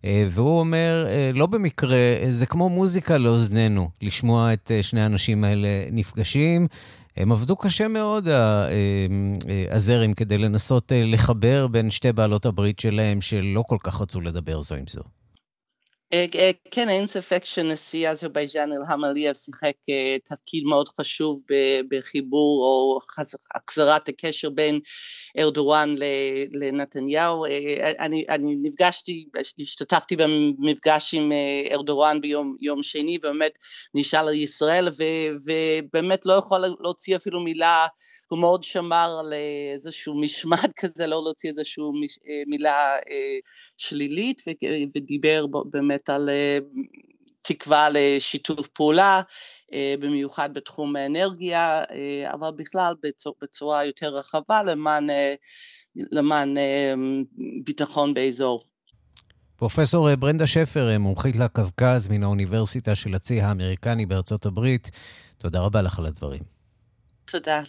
והוא אומר, לא במקרה, זה כמו מוזיקה לאוזנינו, לשמוע את שני האנשים האלה נפגשים. הם עבדו קשה מאוד, הזרים, כדי לנסות לחבר בין שתי בעלות הברית שלהם, שלא כל כך רצו לדבר זו עם זו. אה, אה, כן, אין ספק שנשיא אזרבייג'אן אילהam עליאב שיחק אה, תפקיד מאוד חשוב בחיבור או החזרת הקשר בין ארדואן לנתניהו. אני, אני נפגשתי, השתתפתי במפגש עם ארדואן ביום שני, ובאמת נשאל על ישראל, ובאמת לא יכול להוציא אפילו מילה הוא מאוד שמר על איזשהו משמעת [LAUGHS] כזה, לא להוציא איזושהי אה, מילה אה, שלילית, ודיבר באמת על אה, תקווה לשיתוף פעולה, במיוחד בתחום האנרגיה, אבל בכלל בצורה יותר רחבה למען, למען ביטחון באזור. פרופסור ברנדה שפר, מומחית לקווקז מן האוניברסיטה של הצי האמריקני בארצות הברית, תודה רבה לך על הדברים. תודה.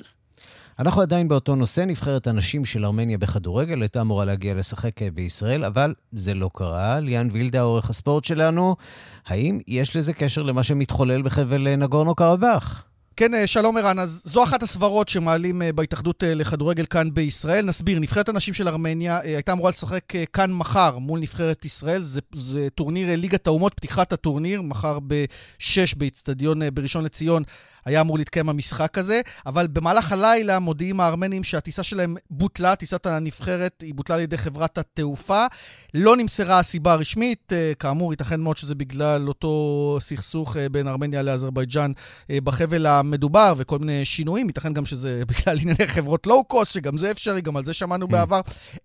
אנחנו עדיין באותו נושא, נבחרת הנשים של ארמניה בכדורגל הייתה אמורה להגיע לשחק בישראל, אבל זה לא קרה. ליאן וילדה, עורך הספורט שלנו, האם יש לזה קשר למה שמתחולל בחבל נגורנו קרבאח? כן, אה, שלום ערן, אז זו אחת הסברות שמעלים אה, בהתאחדות אה, לכדורגל כאן בישראל. נסביר, נבחרת הנשים של ארמניה הייתה אמורה לשחק כאן מחר מול נבחרת ישראל. זה, זה טורניר ליגת האומות, פתיחת הטורניר, מחר ב-6 באיצטדיון בראשון לציון. היה אמור להתקיים המשחק הזה, אבל במהלך הלילה מודיעים הארמנים שהטיסה שלהם בוטלה, טיסת הנבחרת היא בוטלה על ידי חברת התעופה. לא נמסרה הסיבה הרשמית, אה, כאמור, ייתכן מאוד שזה בגלל אותו סכסוך אה, בין ארמניה לאזרבייג'אן אה, בחבל המדובר וכל מיני שינויים, ייתכן גם שזה [LAUGHS] בגלל ענייני חברות לואו-קוסט, שגם זה אפשרי, גם על זה שמענו mm. בעבר.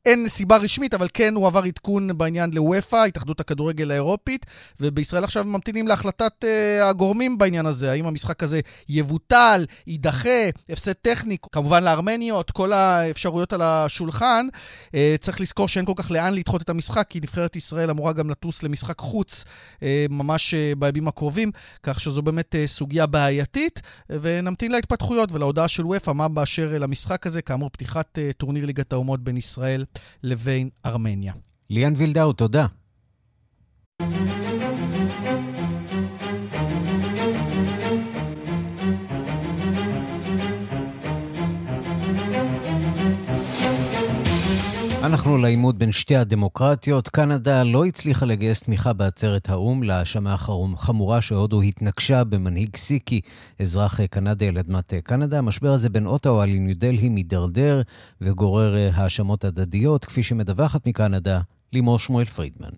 אין סיבה רשמית, אבל כן הועבר עדכון בעניין לוופא, התאחדות הכדורגל האירופית, ובישראל עכשיו ממתינים להחלטת הגורמים בעניין הזה, האם המשחק הזה יבוטל, יידחה, הפסד טכני, כמובן לארמניות, כל האפשרויות על השולחן. אה, צריך לזכור שאין כל כך לאן לדחות את המשחק, כי נבחרת ישראל אמורה גם לטוס למשחק חוץ אה, ממש אה, בימים הקרובים, כך שזו באמת סוגיה בעייתית, ונמתין להתפתחויות ולהודעה של וופא, מה באשר למשחק הזה, כאמור, פתיחת טורניר ליגת האומות בין ישראל לבין ארמניה. ליאן וילדאו, תודה. אנחנו לעימות בין שתי הדמוקרטיות. קנדה לא הצליחה לגייס תמיכה בעצרת האו"ם להאשמה חמורה שהודו התנקשה במנהיג סיקי, אזרח קנדי על אדמת קנדה. המשבר הזה בין אוטאווה לניו דלהי מידרדר וגורר האשמות הדדיות, כפי שמדווחת מקנדה לימור שמואל פרידמן.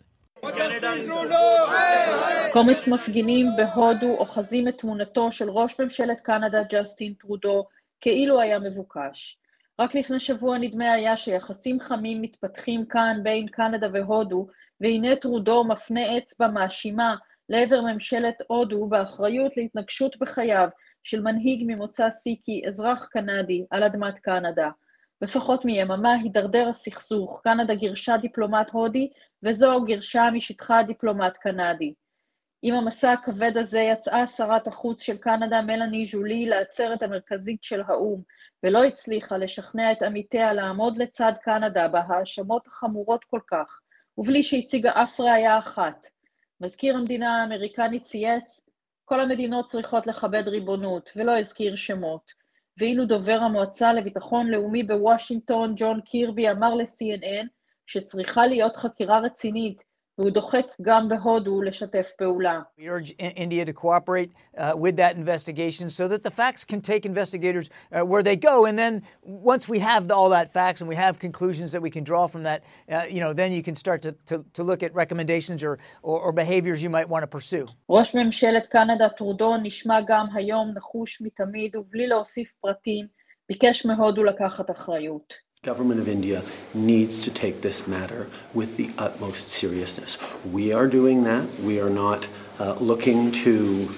קומץ מפגינים בהודו אוחזים את תמונתו של ראש ממשלת קנדה ג'סטין טרודו כאילו היה מבוקש. רק לפני שבוע נדמה היה שיחסים חמים מתפתחים כאן בין קנדה והודו, והנה טרודו מפנה אצבע מאשימה לעבר ממשלת הודו באחריות להתנגשות בחייו של מנהיג ממוצא סיקי, אזרח קנדי, על אדמת קנדה. בפחות מיממה הידרדר הסכסוך, קנדה גירשה דיפלומט הודי, וזו גירשה משטחה דיפלומט קנדי. עם המסע הכבד הזה יצאה שרת החוץ של קנדה, מלאני ז'ולי, לעצרת המרכזית של האו"ם, ולא הצליחה לשכנע את עמיתיה לעמוד לצד קנדה בהאשמות החמורות כל כך, ובלי שהציגה אף ראיה אחת. מזכיר המדינה האמריקני צייץ, כל המדינות צריכות לכבד ריבונות, ולא הזכיר שמות. ואילו דובר המועצה לביטחון לאומי בוושינגטון, ג'ון קירבי, אמר ל-CNN שצריכה להיות חקירה רצינית והוא דוחק גם בהודו לשתף פעולה. We urge India to cooperate uh, with that investigation so that the facts can take investigators uh, where they go and then once we have all that facts and we have conclusions that we can draw from that, uh, you know, then you can start to, to, to look at recommendations or, or, or behaviors you might want to pursue. ראש ממשלת קנדה טרודו נשמע גם היום נחוש מתמיד ובלי להוסיף פרטים, ביקש מהודו לקחת אחריות. government of India needs to take this matter with the utmost seriousness. We are doing that. We are not uh, looking to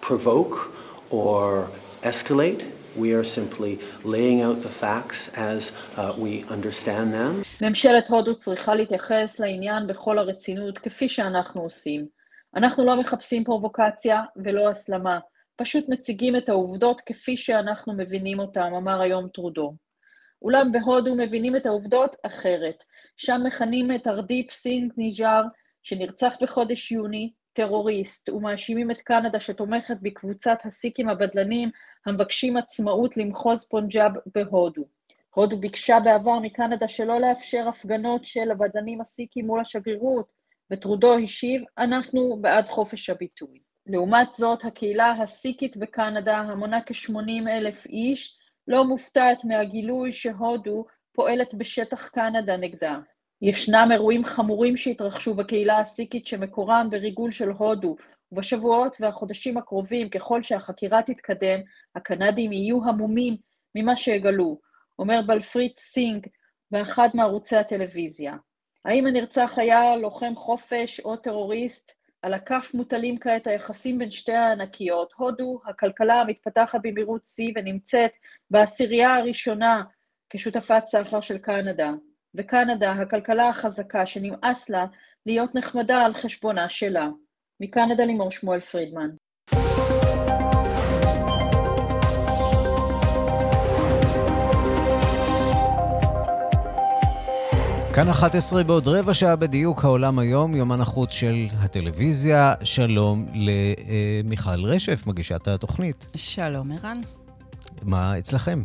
provoke or escalate. We are simply laying out the facts as uh, we understand them. ממשלת הודו צריכה להתייחס לעניין בכל הרצינות, כפי שאנחנו עושים. אנחנו לא מחפשים פרובוקציה ולא הסלמה, פשוט מציגים את העובדות כפי שאנחנו מבינים אותם, אמר היום טרודו. אולם בהודו מבינים את העובדות אחרת. שם מכנים את ארדיפ סינג ניג'אר, שנרצח בחודש יוני, טרוריסט, ומאשימים את קנדה שתומכת בקבוצת הסיקים הבדלנים המבקשים עצמאות למחוז פונג'אב בהודו. הודו ביקשה בעבר מקנדה שלא לאפשר הפגנות של הבדלנים הסיקים מול השגרירות, וטרודו השיב, אנחנו בעד חופש הביטוי. לעומת זאת, הקהילה הסיקית בקנדה, המונה כ-80 אלף איש, לא מופתעת מהגילוי שהודו פועלת בשטח קנדה נגדה. ישנם אירועים חמורים שהתרחשו בקהילה הסיקית שמקורם בריגול של הודו, ובשבועות והחודשים הקרובים, ככל שהחקירה תתקדם, הקנדים יהיו המומים ממה שיגלו, אומר בלפריט סינג באחד מערוצי הטלוויזיה. האם הנרצח היה לוחם חופש או טרוריסט? על הכף מוטלים כעת היחסים בין שתי הענקיות. הודו, הכלכלה המתפתחת במהירות שיא ונמצאת בעשירייה הראשונה כשותפת סחר של קנדה. וקנדה, הכלכלה החזקה שנמאס לה להיות נחמדה על חשבונה שלה. מקנדה לימור שמואל פרידמן. כאן 11 בעוד רבע שעה בדיוק העולם היום, יומן החוץ של הטלוויזיה. שלום למיכל רשף, מגישת התוכנית. שלום, ערן. מה אצלכם?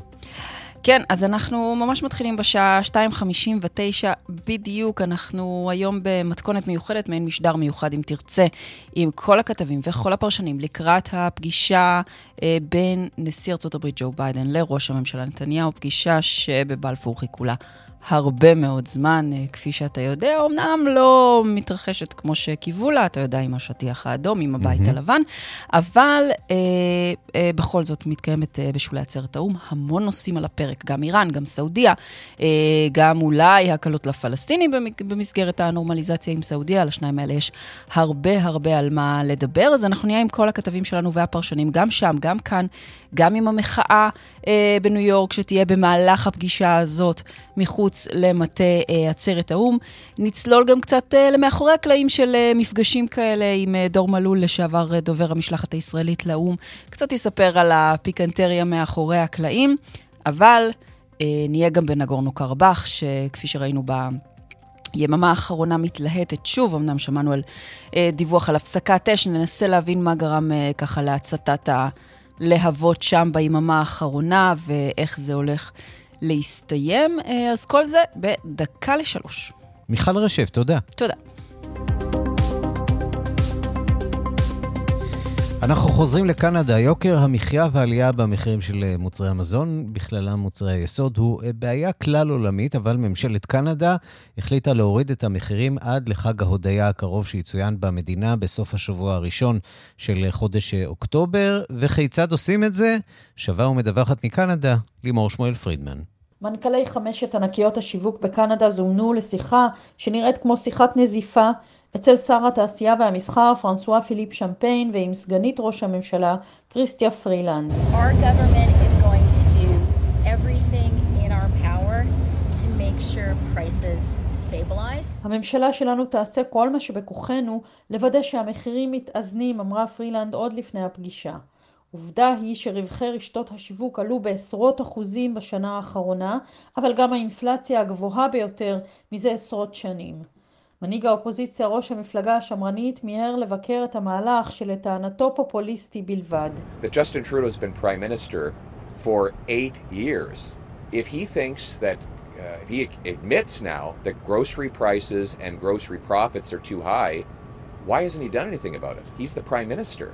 כן, אז אנחנו ממש מתחילים בשעה 2.59 בדיוק. אנחנו היום במתכונת מיוחדת, מעין משדר מיוחד, אם תרצה, עם כל הכתבים וכל הפרשנים לקראת הפגישה אה, בין נשיא ארה"ב ג'ו ביידן לראש הממשלה נתניהו, פגישה שבבלפור חיכו לה הרבה מאוד זמן, אה, כפי שאתה יודע, אמנם לא מתרחשת כמו שקיוו לה, אתה יודע, עם השטיח האדום, עם הבית mm-hmm. הלבן, אבל אה, אה, בכל זאת מתקיימת אה, בשולי עצרת האו"ם המון נושאים על הפרק, גם איראן, גם סעודיה, אה, גם אולי הקלות לפלסטינים במסגרת הנורמליזציה עם סעודיה, על השניים האלה יש הרבה הרבה על מה לדבר, אז אנחנו נהיה עם כל הכתבים שלנו והפרשנים, גם שם, גם כאן, גם עם המחאה אה, בניו יורק, שתהיה במהלך הפגישה הזאת מחוץ למטה אה, עצרת האו"ם. נצלול גם קצת אה, למאחורי הקלעים של אה, מפגשים כאלה עם דור מלול, לשעבר דובר המשלחת הישראלית לאו"ם. קצת יספר על הפיקנטריה מאחורי הקלעים, אבל נהיה גם בנגורנו קרבאח, שכפי שראינו ב... יממה האחרונה מתלהטת שוב, אמנם שמענו על אה, דיווח על הפסקת אש, ננסה להבין מה גרם אה, ככה להצתת ה... להבות שם ביממה האחרונה ואיך זה הולך להסתיים. אה, אז כל זה בדקה לשלוש. מיכל רשף, תודה. תודה. אנחנו חוזרים לקנדה. יוקר המחיה והעלייה במחירים של אה, מוצרי המזון, בכללם מוצרי היסוד, הוא אה, בעיה כלל עולמית, אבל ממשלת קנדה החליטה להוריד את המחירים עד לחג ההודיה הקרוב שיצוין במדינה בסוף השבוע הראשון של אה, חודש אוקטובר. וכיצד עושים את זה? שווה ומדווחת מקנדה, לימור שמואל פרידמן. מנכ"לי חמשת ענקיות השיווק בקנדה זומנו לשיחה שנראית כמו שיחת נזיפה אצל שר התעשייה והמסחר פרנסואה פיליפ שמפיין ועם סגנית ראש הממשלה כריסטיה פרילנד. הממשלה שלנו תעשה כל מה שבכוחנו לוודא שהמחירים מתאזנים, אמרה פרילנד עוד לפני הפגישה. עובדה היא שרווחי רשתות השיווק עלו בעשרות אחוזים בשנה האחרונה, אבל גם האינפלציה הגבוהה ביותר מזה עשרות שנים. מנהיג האופוזיציה, ראש המפלגה השמרנית, מיהר לבקר את המהלך שלטענתו פופוליסטי בלבד. That Justin Trudeau has been prime minister for eight years. If he thinks that uh, if he admits now that grocery prices and grocery profits are too high, why hasn't he done anything about it? He's the prime minister.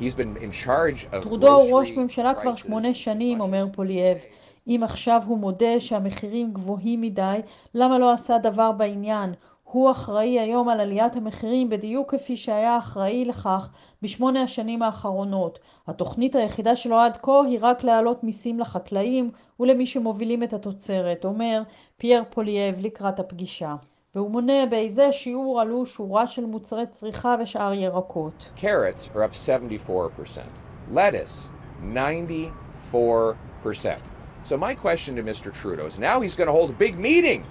He's been in charge of טרודו הוא ראש ממשלה כבר שמונה שנים, אומר פולייב. אם עכשיו הוא מודה שהמחירים גבוהים מדי, למה לא עשה דבר בעניין? הוא אחראי היום על עליית המחירים בדיוק כפי שהיה אחראי לכך בשמונה השנים האחרונות. התוכנית היחידה שלו עד כה היא רק להעלות מיסים לחקלאים ולמי שמובילים את התוצרת, אומר פייר פולייב לקראת הפגישה. והוא מונה באיזה שיעור עלו שורה של מוצרי צריכה ושאר ירקות. Carrots are up 74%. Lettuce, 94%. So my question to Mr. Trudeau is now he's going to hold a big meeting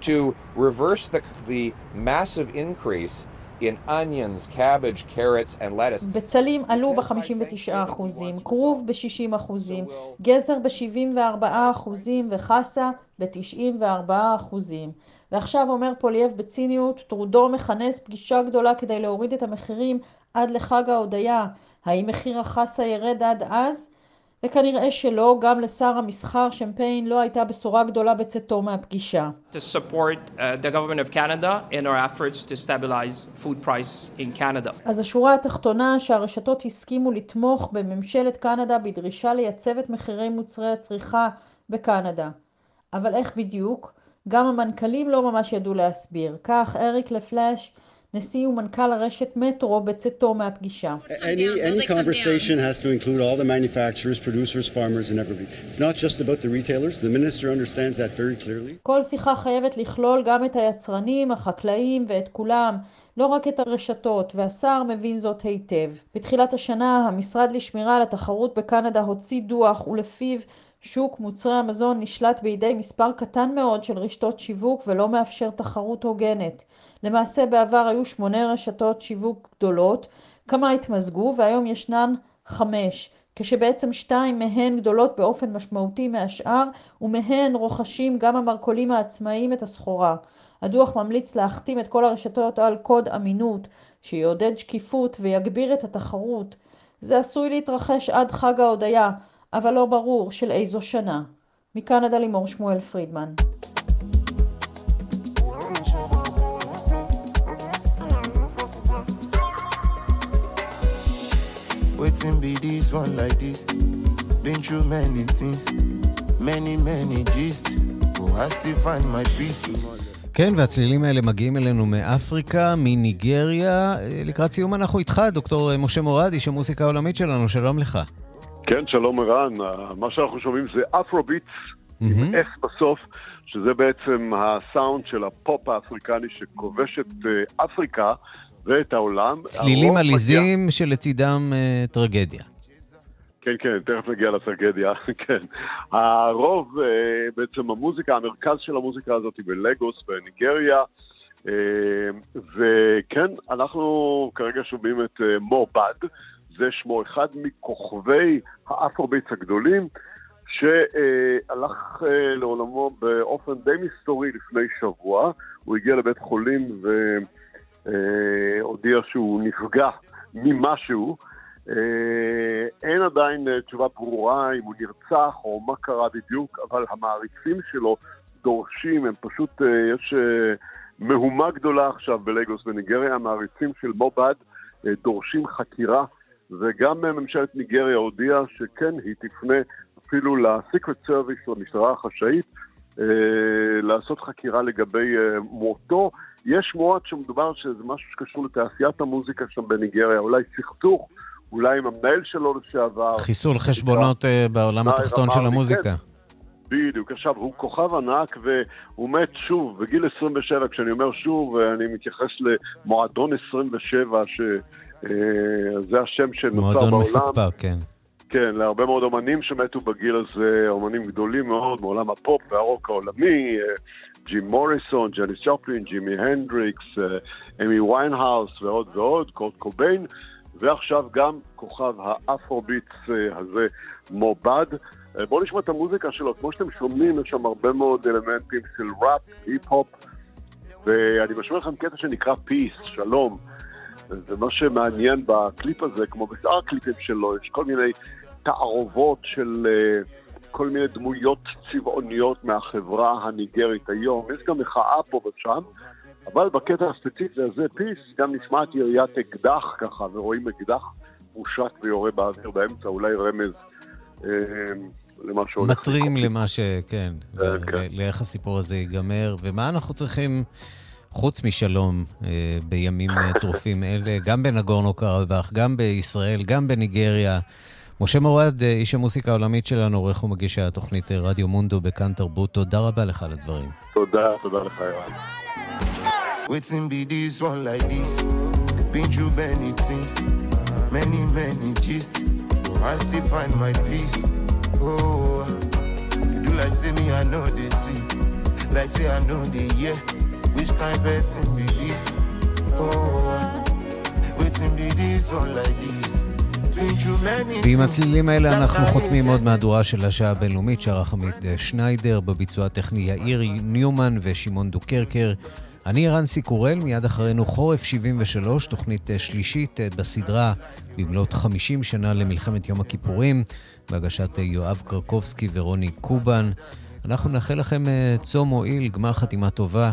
to reverse the, the massive increase in onions, cabbage, carrots and lettuce. בצלים עלו ב-59%, כרוב ב-60%, גזר ב-74% וחסה ב-94%. ועכשיו אומר פולייב בציניות, טרודו מכנס פגישה גדולה כדי להוריד את המחירים עד לחג ההודיה. האם מחיר החסה ירד עד אז? וכנראה שלא, גם לשר המסחר שמפיין לא הייתה בשורה גדולה בצאתו מהפגישה. To support uh, the government of Canada in our efforts to stabilize food price in Canada. אז השורה התחתונה שהרשתות הסכימו לתמוך בממשלת קנדה בדרישה לייצב את מחירי מוצרי הצריכה בקנדה. אבל איך בדיוק? גם המנכ"לים לא ממש ידעו להסביר. כך אריק לפלאש נשיא ומנכ"ל הרשת מטרו בצאתו מהפגישה. Any, any conversation has to include all the manufacturers, producers, farmers and everybody. It's not just about the retailers. The minister understands that very clearly. כל שיחה חייבת לכלול גם את היצרנים, החקלאים ואת כולם. לא רק את הרשתות, והשר מבין זאת היטב. בתחילת השנה, המשרד לשמירה על התחרות בקנדה הוציא דוח ולפיו שוק מוצרי המזון נשלט בידי מספר קטן מאוד של רשתות שיווק ולא מאפשר תחרות הוגנת. למעשה בעבר היו שמונה רשתות שיווק גדולות, כמה התמזגו והיום ישנן חמש, כשבעצם שתיים מהן גדולות באופן משמעותי מהשאר ומהן רוכשים גם המרכולים העצמאיים את הסחורה. הדוח ממליץ להחתים את כל הרשתות על קוד אמינות שיעודד שקיפות ויגביר את התחרות. זה עשוי להתרחש עד חג ההודיה, אבל לא ברור של איזו שנה. מקנדה לימור שמואל פרידמן. Waiting be this one like this. Been through many things, many many gist. Oh, I still find my peace. כן, והצלילים האלה מגיעים אלינו מאפריקה, מניגריה. לקראת סיום אנחנו איתך, דוקטור משה מורד, איש המוסיקה העולמית שלנו, שלום לך. כן, שלום ערן. מה שאנחנו שומעים זה אפרוביטס, mm-hmm. עם אס בסוף, שזה בעצם הסאונד של הפופ האפריקני שכובש את אפריקה ואת העולם. צלילים עליזים מגיע... שלצידם uh, טרגדיה. כן, כן, תכף נגיע לטרגדיה, [LAUGHS] כן. הרוב, uh, בעצם המוזיקה, המרכז של המוזיקה הזאת היא בלגוס, בניגריה. וכן, אנחנו כרגע שומעים את מובד, זה שמו אחד מכוכבי האפרוביטס הגדולים, שהלך uh, לעולמו באופן די מסתורי לפני שבוע. הוא הגיע לבית חולים ו... אה, שהוא נפגע ממשהו. אה, אין עדיין אה, תשובה ברורה אם הוא נרצח או מה קרה בדיוק, אבל המעריצים שלו דורשים, הם פשוט, יש מהומה גדולה עכשיו בלגוס בניגריה, המעריצים של מובד דורשים חקירה, וגם ממשלת ניגריה הודיעה שכן, היא תפנה אפילו לסיקרט סרוויס, למשטרה החשאית, לעשות חקירה לגבי מותו. יש שמועות שמדובר שזה משהו שקשור לתעשיית המוזיקה שם בניגריה, אולי סכסוך, אולי עם המנהל שלו לשעבר. חיסול חשבונות uh, בעולם התחתון של המוזיקה. כן. בדיוק. עכשיו, הוא כוכב ענק והוא מת שוב, בגיל 27, כשאני אומר שוב, אני מתייחס למועדון 27, שזה אה, השם שנוצר בעולם. מועדון מפוקפק, כן. כן, להרבה מאוד אומנים שמתו בגיל הזה, אומנים גדולים מאוד מעולם הפופ והרוק העולמי, אה, ג'ים מוריסון, ג'ניס ג'ופלין, ג'ימי הנדריקס, אה, אמי ויינהאוס ועוד ועוד, קורט קוביין, ועכשיו גם כוכב האפרוביטס אה, הזה, מובד. בואו נשמע את המוזיקה שלו, כמו שאתם שומעים, יש שם הרבה מאוד אלמנטים של ראפ, היפ-הופ, ואני משווה לכם קטע שנקרא Peace, שלום. ומה שמעניין בקליפ הזה, כמו בשאר הקליפים שלו, יש כל מיני תערובות של uh, כל מיני דמויות צבעוניות מהחברה הניגרית היום. יש גם מחאה פה ושם, אבל בקטע הספציפי הזה, פיס, גם נשמעת יריית אקדח ככה, ורואים אקדח מושט ויורה באוויר באמצע, אולי רמז uh, למה שהולך. מטרים למה ש... כן, כן, כן. לאיך הסיפור הזה ייגמר, ומה אנחנו צריכים... חוץ משלום אה, בימים אה, טרופים אלה, גם בנגורנו קרבאח, גם בישראל, גם בניגריה. משה מורד, אה, איש המוסיקה העולמית שלנו, עורך ומגיש התוכנית רדיו מונדו בכאן תרבות, תודה רבה לך על הדברים. תודה, תודה לך, ירן. Waiting be this one like this. Been through many things, many, many gist. I still find my peace. Oh, you do like say me, I know they see. Like say I know they hear. Which kind person be this? Oh, waiting be this one like this. ועם הצלילים האלה אנחנו חותמים עוד מהדורה של השעה הבינלאומית, שערך עמית שניידר, בביצוע הטכני יאיר ניומן ושמעון דוקרקר. אני ערנסי קורל, מיד אחרינו חורף 73, תוכנית שלישית בסדרה במלאת 50 שנה למלחמת יום הכיפורים, בהגשת יואב קרקובסקי ורוני קובן. אנחנו נאחל לכם צום מועיל, גמר חתימה טובה.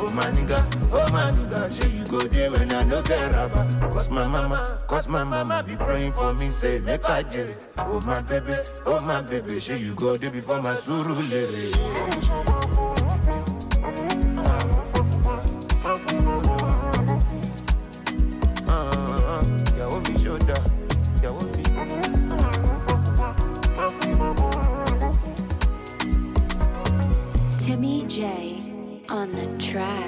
Oh my nigga, oh my nigga, say you go there when I no get rubber. Cause my mama, cause my mama be praying for me, say make I get it. Oh my baby, oh my baby, say you go there before my suru lady. try.